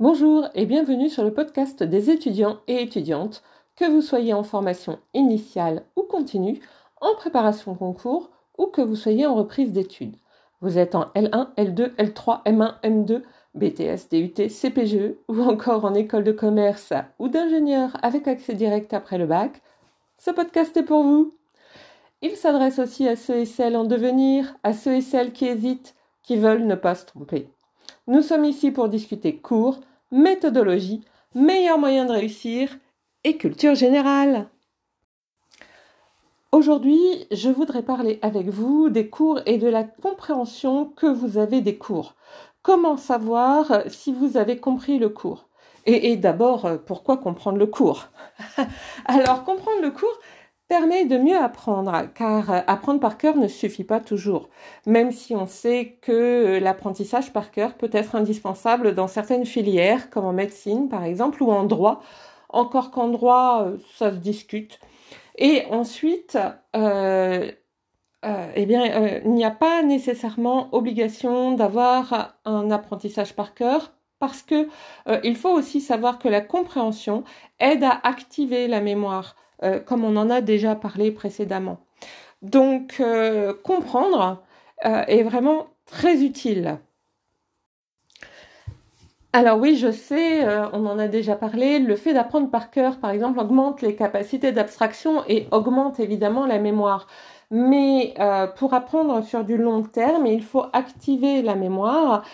Bonjour et bienvenue sur le podcast des étudiants et étudiantes, que vous soyez en formation initiale ou continue, en préparation concours ou que vous soyez en reprise d'études. Vous êtes en L1, L2, L3, M1, M2, BTS, DUT, CPGE ou encore en école de commerce ou d'ingénieur avec accès direct après le bac. Ce podcast est pour vous. Il s'adresse aussi à ceux et celles en devenir, à ceux et celles qui hésitent, qui veulent ne pas se tromper. Nous sommes ici pour discuter cours, méthodologie, meilleur moyen de réussir et culture générale. Aujourd'hui, je voudrais parler avec vous des cours et de la compréhension que vous avez des cours. Comment savoir si vous avez compris le cours? Et, et d'abord, pourquoi comprendre le cours? Alors, comprendre le cours, permet de mieux apprendre, car euh, apprendre par cœur ne suffit pas toujours, même si on sait que euh, l'apprentissage par cœur peut être indispensable dans certaines filières, comme en médecine par exemple, ou en droit, encore qu'en droit, euh, ça se discute. Et ensuite, eh bien, il n'y a pas nécessairement obligation d'avoir un apprentissage par cœur parce que il faut aussi savoir que la compréhension aide à activer la mémoire. Euh, comme on en a déjà parlé précédemment. Donc, euh, comprendre euh, est vraiment très utile. Alors oui, je sais, on en a déjà parlé, le fait d'apprendre par cœur, par exemple, augmente les capacités d'abstraction et augmente évidemment la mémoire. Mais pour apprendre sur du long terme, il faut activer la mémoire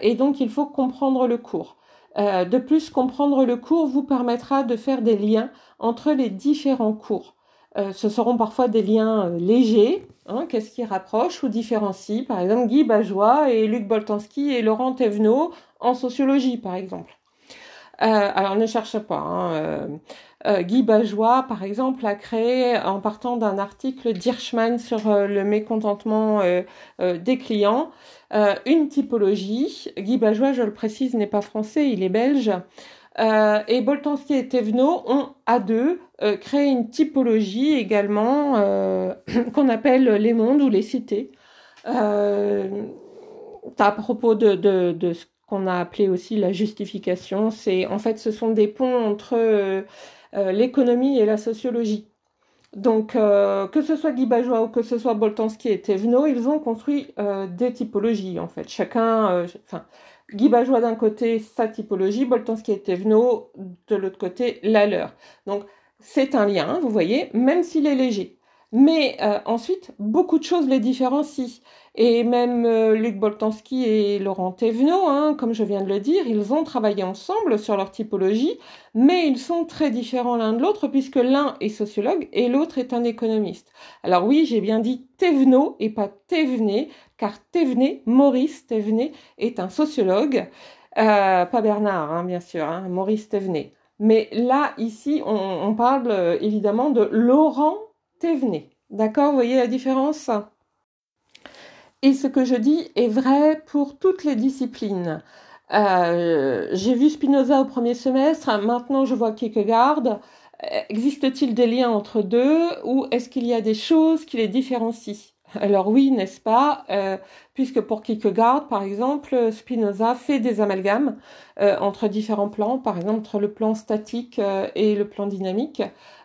et donc il faut comprendre le cours. Euh, de plus, comprendre le cours vous permettra de faire des liens entre les différents cours. Euh, ce seront parfois des liens euh, légers, hein, qu'est-ce qui rapproche ou différencie, par exemple Guy Bajois et Luc Boltanski et Laurent Thévenot en sociologie, par exemple. Alors ne cherchez pas. Hein, Guy Bajois, par exemple, a créé, en partant d'un article d'Hirschman sur le mécontentement des clients, euh, une typologie. Guy Bajois, je le précise, n'est pas français, il est belge. Euh, et Boltanski et Thévenot ont à deux euh, créé une typologie également qu'on appelle les mondes ou les cités. à propos de, de, de ce qu'on a appelé aussi la justification, c'est en fait ce sont des ponts entre l'économie et la sociologie. Donc, euh, que ce soit Guy Bajois ou que ce soit Boltanski et Thévenot, ils ont construit euh, des typologies, en fait. Chacun, euh, enfin, Guy Bajois d'un côté, sa typologie, Boltanski et Thévenot de l'autre côté, la leur. Donc, c'est un lien, vous voyez, même s'il est léger. Mais ensuite, beaucoup de choses les différencient. Et même euh, Luc Boltanski et Laurent Thévenot, hein, comme je viens de le dire, ils ont travaillé ensemble sur leur typologie, mais ils sont très différents l'un de l'autre puisque l'un est sociologue et l'autre est un économiste. Alors oui, j'ai bien dit Thévenot et pas Thévenet, car Thévenet, Maurice Thévenet, est un sociologue, euh, pas Bernard, hein, bien sûr, hein, Maurice Thévenet. Mais là, ici, on, on parle euh, évidemment de Laurent Thévenet. D'accord, vous voyez la différence? Et ce que je dis est vrai pour toutes les disciplines. Euh, j'ai vu Spinoza au premier semestre, maintenant je vois Kierkegaard. Existe-t-il des liens entre deux ou est-ce qu'il y a des choses qui les différencient? Alors oui, n'est-ce pas euh, Puisque pour Kierkegaard, par exemple, Spinoza fait des amalgames euh, entre différents plans, par exemple entre le plan statique et le plan dynamique,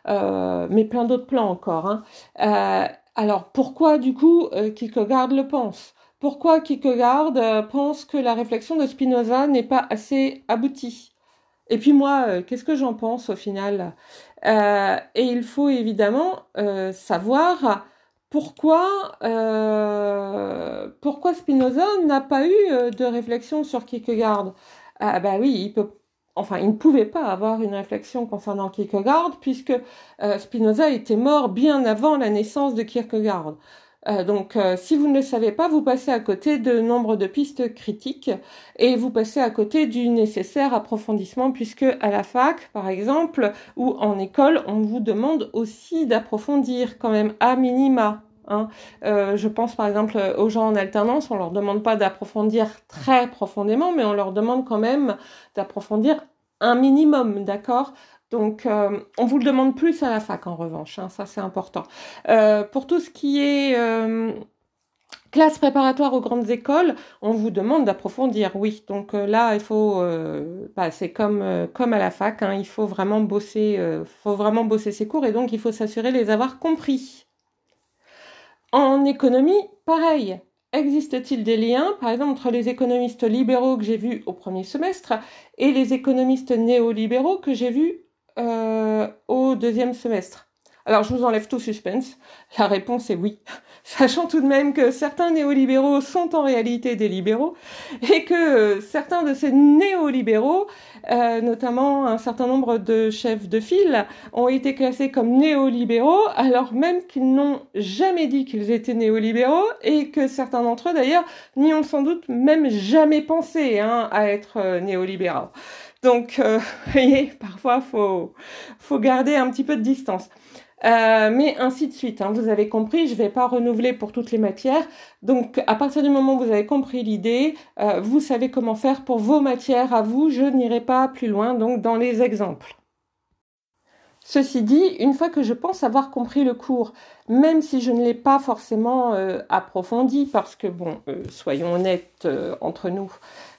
mais plein d'autres plans encore. Hein. Alors pourquoi du coup euh, Kierkegaard le pense? Pourquoi Kierkegaard euh, pense que la réflexion de Spinoza n'est pas assez aboutie? Et puis moi, euh, qu'est-ce que j'en pense au final? Et il faut évidemment savoir pourquoi, pourquoi Spinoza n'a pas eu de réflexion sur Kierkegaard? Ah bah oui, il peut enfin, il ne pouvait pas avoir une réflexion concernant Kierkegaard puisque euh, Spinoza était mort bien avant la naissance de Kierkegaard. Euh, donc, euh, si vous ne le savez pas, vous passez à côté de nombre de pistes critiques et vous passez à côté du nécessaire approfondissement puisque à la fac, par exemple, ou en école, on vous demande aussi d'approfondir quand même à minima. Hein. je pense par exemple aux gens en alternance, on leur demande pas d'approfondir très profondément, mais on leur demande quand même d'approfondir un minimum, d'accord? Donc, euh, on vous le demande plus à la fac en revanche, hein, ça c'est important. Euh, pour tout ce qui est euh, Classe préparatoire aux grandes écoles, on vous demande d'approfondir, oui. Donc euh, là, il faut, euh, bah, c'est comme euh, comme à la fac, hein, il faut vraiment bosser, faut vraiment bosser ses cours et donc il faut s'assurer de les avoir compris. En économie, pareil. Existe-t-il des liens, par exemple, entre les économistes libéraux que j'ai vus au premier semestre et les économistes néolibéraux que j'ai vus au deuxième semestre? Alors, je vous enlève tout suspense. La réponse est oui. Sachant tout de même que certains néolibéraux sont en réalité des libéraux et que euh, certains de ces néolibéraux, euh, notamment un certain nombre de chefs de file, ont été classés comme néolibéraux alors même qu'ils n'ont jamais dit qu'ils étaient néolibéraux et que certains d'entre eux d'ailleurs n'y ont sans doute même jamais pensé hein, à être euh, néolibéraux. Donc, vous voyez, parfois, faut, faut garder un petit peu de distance. Euh, mais ainsi de suite. Hein. Vous avez compris, je ne vais pas renouveler pour toutes les matières. Donc, à partir du moment où vous avez compris l'idée, euh, vous savez comment faire pour vos matières à vous. Je n'irai pas plus loin, donc, dans les exemples. Ceci dit, une fois que je pense avoir compris le cours, même si je ne l'ai pas forcément euh, approfondi, parce que, bon, soyons honnêtes entre nous,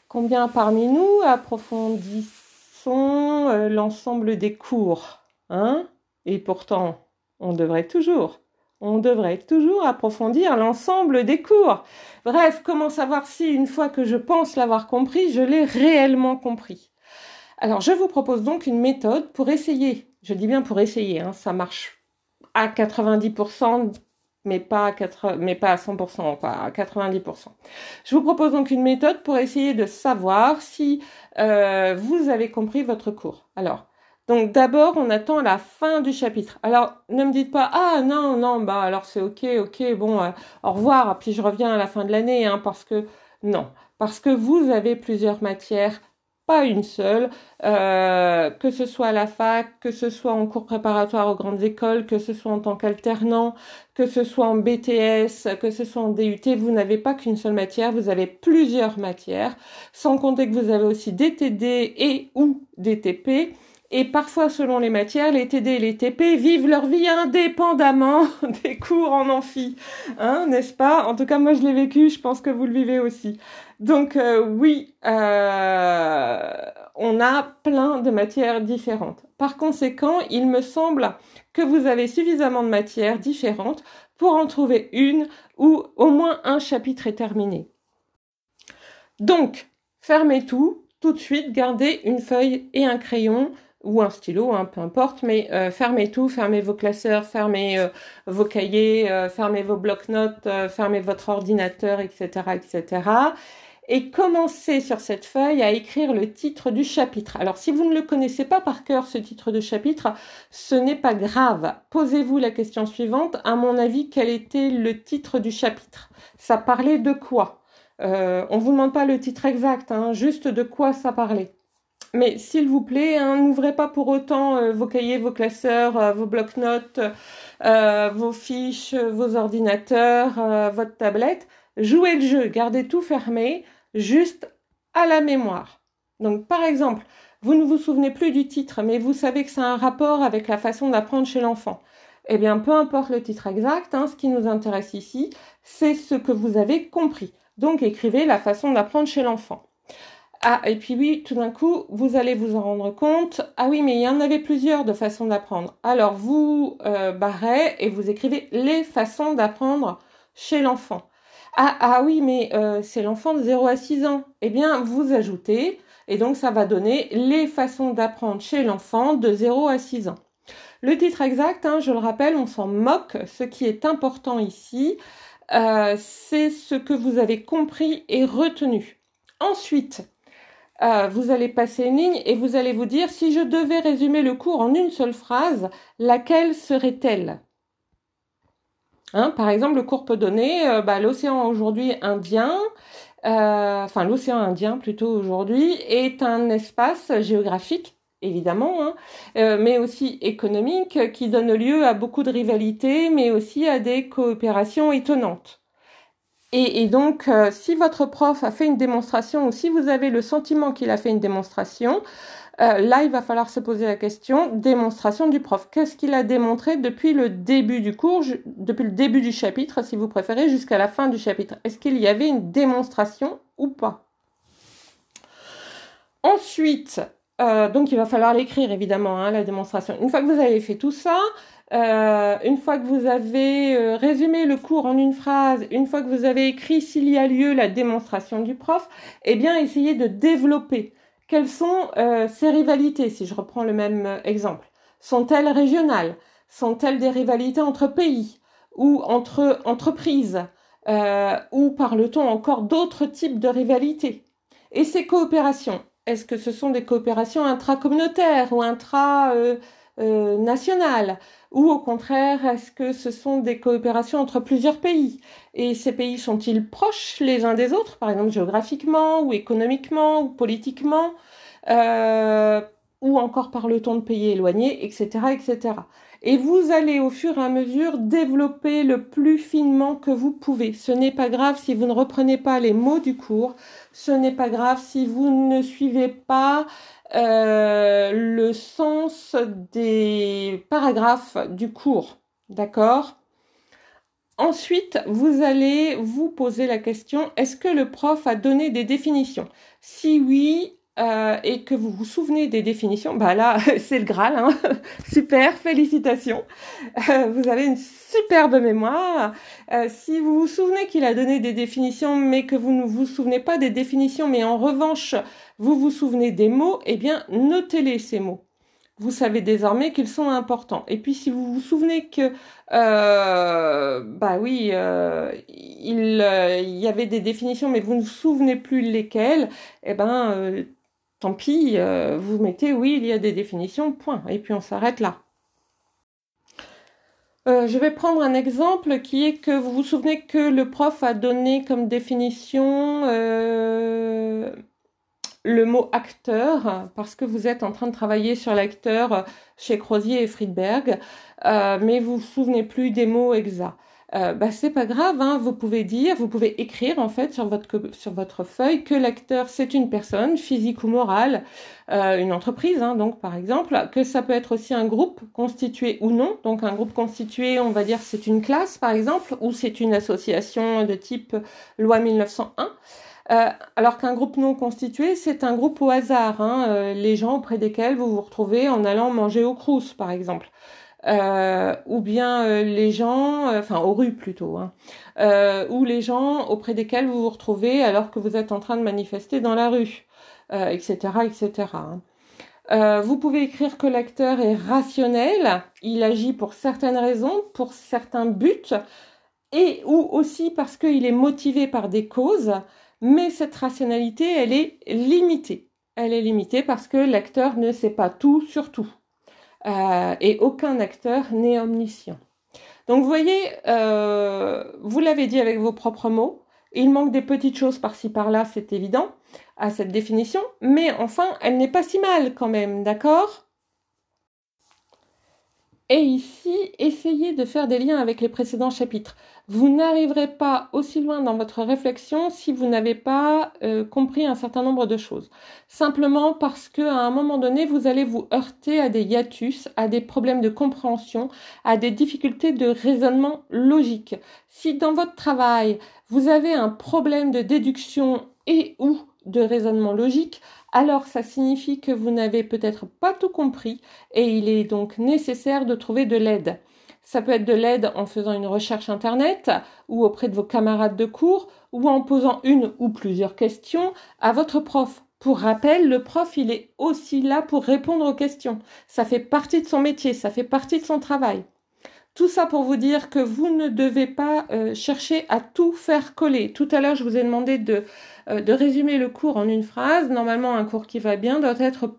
combien parmi nous approfondissons l'ensemble des cours hein? Et pourtant, on devrait toujours, on devrait toujours approfondir l'ensemble des cours. Bref, comment savoir si, une fois que je pense l'avoir compris, je l'ai réellement compris? Alors, je vous propose donc une méthode pour essayer. Je dis bien pour essayer, hein, ça marche à 90%, mais pas à, mais pas à 100%, pas à 90%. Je vous propose donc une méthode pour essayer de savoir si euh, vous avez compris votre cours. Alors, donc d'abord, on attend la fin du chapitre. Alors ne me dites pas ah non non bah alors c'est ok ok bon euh, au revoir puis je reviens à la fin de l'année hein, parce que non parce que vous avez plusieurs matières pas une seule, euh, que ce soit à la fac, que ce soit en cours préparatoire aux grandes écoles, que ce soit en tant qu'alternant, que ce soit en BTS, que ce soit en DUT, vous n'avez pas qu'une seule matière, vous avez plusieurs matières, sans compter que vous avez aussi des TD et ou des TP. Et parfois, selon les matières, les TD et les TP vivent leur vie indépendamment des cours en amphi, hein, n'est-ce pas? En tout cas, moi, je l'ai vécu, je pense que vous le vivez aussi. Donc, euh, oui, euh, on a plein de matières différentes. Par conséquent, il me semble que vous avez suffisamment de matières différentes pour en trouver une où au moins un chapitre est terminé. Donc, fermez tout, tout de suite, gardez une feuille et un crayon ou un stylo, hein, peu importe, mais euh, fermez tout, fermez vos classeurs, fermez euh, vos cahiers, euh, fermez vos blocs-notes, fermez votre ordinateur, etc., etc. Et commencez sur cette feuille à écrire le titre du chapitre. Alors si vous ne le connaissez pas par cœur, ce titre de chapitre, ce n'est pas grave. Posez-vous la question suivante. À mon avis, quel était le titre du chapitre? Ça parlait de quoi? On vous demande pas le titre exact, hein, juste de quoi ça parlait. Mais s'il vous plaît, hein, n'ouvrez pas pour autant euh, vos cahiers, vos classeurs, euh, vos blocs-notes, euh, vos fiches, vos ordinateurs, votre tablette. Jouez le jeu, gardez tout fermé, juste à la mémoire. Donc par exemple, vous ne vous souvenez plus du titre, mais vous savez que ça a un rapport avec la façon d'apprendre chez l'enfant. Eh bien, peu importe le titre exact, hein, ce qui nous intéresse ici, c'est ce que vous avez compris. Donc écrivez la façon d'apprendre chez l'enfant. Ah, et puis oui, tout d'un coup, vous allez vous en rendre compte. Ah oui, mais il y en avait plusieurs de façons d'apprendre. Alors, vous euh, barrez et vous écrivez les façons d'apprendre chez l'enfant. Ah, ah oui, mais euh, c'est l'enfant de 0 à 6 ans. Eh bien, vous ajoutez, et donc ça va donner les façons d'apprendre chez l'enfant de 0 à 6 ans. Le titre exact, hein, je le rappelle, on s'en moque. Ce qui est important ici, euh, c'est ce que vous avez compris et retenu. Ensuite, euh, vous allez passer une ligne et vous allez vous dire si je devais résumer le cours en une seule phrase, laquelle serait-elle? Hein, Par exemple, le cours peut donner euh, bah, l'océan aujourd'hui indien, euh, enfin l'océan Indien plutôt aujourd'hui, est un espace géographique évidemment, hein, mais aussi économique, qui donne lieu à beaucoup de rivalités, mais aussi à des coopérations étonnantes. Et, donc, euh, si votre prof a fait une démonstration ou si vous avez le sentiment qu'il a fait une démonstration, euh, là, il va falloir se poser la question démonstration du prof. Qu'est-ce qu'il a démontré depuis le début du cours, depuis le début du chapitre, si vous préférez, jusqu'à la fin du chapitre? Est-ce qu'il y avait une démonstration ou pas? Ensuite, euh, donc il va falloir l'écrire évidemment, hein, la démonstration. Une fois que vous avez fait tout ça, euh, une fois que vous avez euh, résumé le cours en une phrase, une fois que vous avez écrit s'il y a lieu la démonstration du prof, eh bien essayez de développer. Quelles sont ces rivalités, si je reprends le même exemple? Sont-elles régionales? Sont-elles des rivalités entre pays ou entre entreprises Ou parle-t-on encore d'autres types de rivalités? Et ces coopérations, est-ce que ce sont des coopérations intracommunautaires ou intra-nationales euh, Ou au contraire, est-ce que ce sont des coopérations entre plusieurs pays? Et ces pays sont-ils proches les uns des autres, par exemple géographiquement ou économiquement ou politiquement? Euh, Ou encore parle-t-on de pays éloignés, etc., etc. Et vous allez au fur et à mesure développer le plus finement que vous pouvez. Ce n'est pas grave si vous ne reprenez pas les mots du cours. Ce n'est pas grave si vous ne suivez pas euh, le sens des paragraphes du cours. D'accord? Ensuite, vous allez vous poser la question, est-ce que le prof a donné des définitions? Si oui, euh, et que vous vous souvenez des définitions, bah là, c'est le Graal, hein super, félicitations. Euh, vous avez une superbe mémoire. Euh, si vous vous souvenez qu'il a donné des définitions, mais que vous ne vous souvenez pas des définitions, mais en revanche, vous vous souvenez des mots, eh bien, notez-les ces mots. Vous savez désormais qu'ils sont importants. Et puis, si vous vous souvenez que, bah oui, il, il, y avait des définitions, mais vous ne vous souvenez plus lesquelles, eh ben, tant pis, euh, vous mettez oui, il y a des définitions, point. Et puis on s'arrête là. Euh, je vais prendre un exemple qui est que vous vous souvenez que le prof a donné comme définition euh, le mot acteur, parce que vous êtes en train de travailler sur l'acteur chez Crozier et Friedberg, mais vous vous souvenez plus des mots exacts euh, bah, c'est pas grave, hein, vous pouvez dire, vous pouvez écrire en fait sur votre, sur votre feuille que l'acteur c'est une personne physique ou morale, euh, une entreprise hein, donc par exemple, que ça peut être aussi un groupe constitué ou non, donc un groupe constitué on va dire c'est une classe par exemple, ou c'est une association de type loi 1901. Euh, alors qu'un groupe non constitué, c'est un groupe au hasard, hein, euh, les gens auprès desquels vous vous retrouvez en allant manger au crous, par exemple. Euh, ou bien euh, les gens, euh, enfin aux rues plutôt, hein, ou les gens auprès desquels vous vous retrouvez alors que vous êtes en train de manifester dans la rue, etc., etc. Hein. vous pouvez écrire que l'acteur est rationnel, il agit pour certaines raisons, pour certains buts, et ou aussi parce qu'il est motivé par des causes, mais cette rationalité, elle est limitée. Elle est limitée parce que l'acteur ne sait pas tout sur tout. Euh, et aucun acteur n'est omniscient. Donc vous voyez, euh, vous l'avez dit avec vos propres mots, il manque des petites choses par-ci par-là, c'est évident, à cette définition, mais enfin, elle n'est pas si mal quand même, d'accord? Et ici, essayez de faire des liens avec les précédents chapitres. Vous n'arriverez pas aussi loin dans votre réflexion si vous n'avez pas euh, compris un certain nombre de choses. Simplement parce que à un moment donné, vous allez vous heurter à des hiatus, à des problèmes de compréhension, à des difficultés de raisonnement logique. Si dans votre travail, vous avez un problème de déduction et ou de raisonnement logique, alors ça signifie que vous n'avez peut-être pas tout compris et il est donc nécessaire de trouver de l'aide. Ça peut être de l'aide en faisant une recherche Internet ou auprès de vos camarades de cours ou en posant une ou plusieurs questions à votre prof. Pour rappel, le prof, il est aussi là pour répondre aux questions. Ça fait partie de son métier, ça fait partie de son travail. Tout ça pour vous dire que vous ne devez pas euh, chercher à tout faire coller. Tout à l'heure, je vous ai demandé de, euh, de résumer le cours en une phrase. Normalement, un cours qui va bien doit être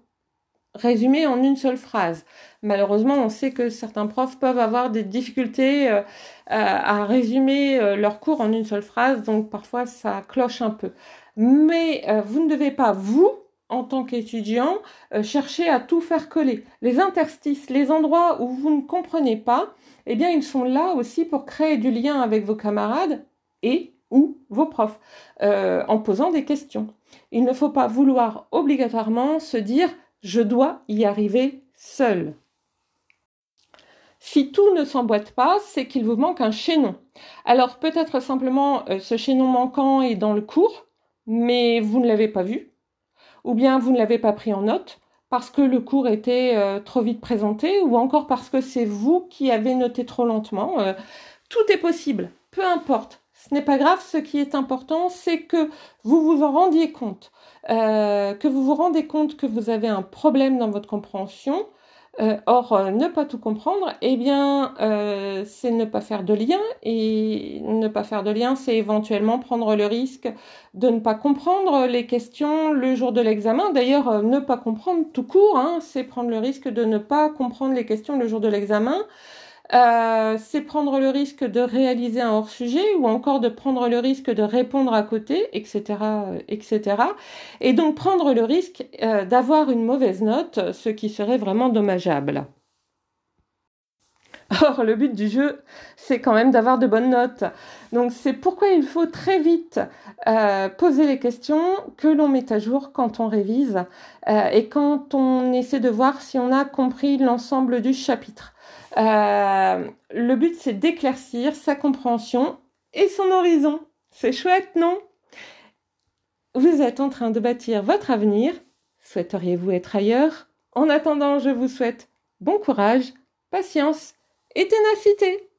résumé en une seule phrase. Malheureusement, on sait que certains profs peuvent avoir des difficultés euh, à résumer euh, leur cours en une seule phrase, donc parfois ça cloche un peu. Mais vous ne devez pas, vous, en tant qu'étudiant, chercher à tout faire coller. Les interstices, les endroits où vous ne comprenez pas, eh bien, ils sont là aussi pour créer du lien avec vos camarades et ou vos profs, en posant des questions. Il ne faut pas vouloir obligatoirement se dire Je dois y arriver seul. Si tout ne s'emboîte pas, c'est qu'il vous manque un chaînon. Alors peut-être simplement euh, ce chaînon manquant est dans le cours, mais vous ne l'avez pas vu, ou bien vous ne l'avez pas pris en note parce que le cours était euh, trop vite présenté, ou encore parce que c'est vous qui avez noté trop lentement. Euh, tout est possible, peu importe. Ce n'est pas grave, ce qui est important, c'est que vous vous en rendiez compte, que vous vous rendez compte que vous avez un problème dans votre compréhension, euh, or, euh, ne pas tout comprendre, eh bien, euh, c'est ne pas faire de lien. Et ne pas faire de lien, c'est éventuellement prendre le risque de ne pas comprendre les questions le jour de l'examen. D'ailleurs, ne pas comprendre tout court, hein, c'est prendre le risque de ne pas comprendre les questions le jour de l'examen. Euh, c'est prendre le risque de réaliser un hors-sujet ou encore de prendre le risque de répondre à côté, etc., etc. Et donc prendre le risque euh, d'avoir une mauvaise note, ce qui serait vraiment dommageable. Or, le but du jeu, c'est quand même d'avoir de bonnes notes. Donc, c'est pourquoi il faut très vite euh, poser les questions que l'on met à jour quand on révise et quand on essaie de voir si on a compris l'ensemble du chapitre. Euh, le but, c'est d'éclaircir sa compréhension et son horizon. C'est chouette, non? Vous êtes en train de bâtir votre avenir. Souhaiteriez-vous être ailleurs? En attendant, je vous souhaite bon courage, patience et ténacité.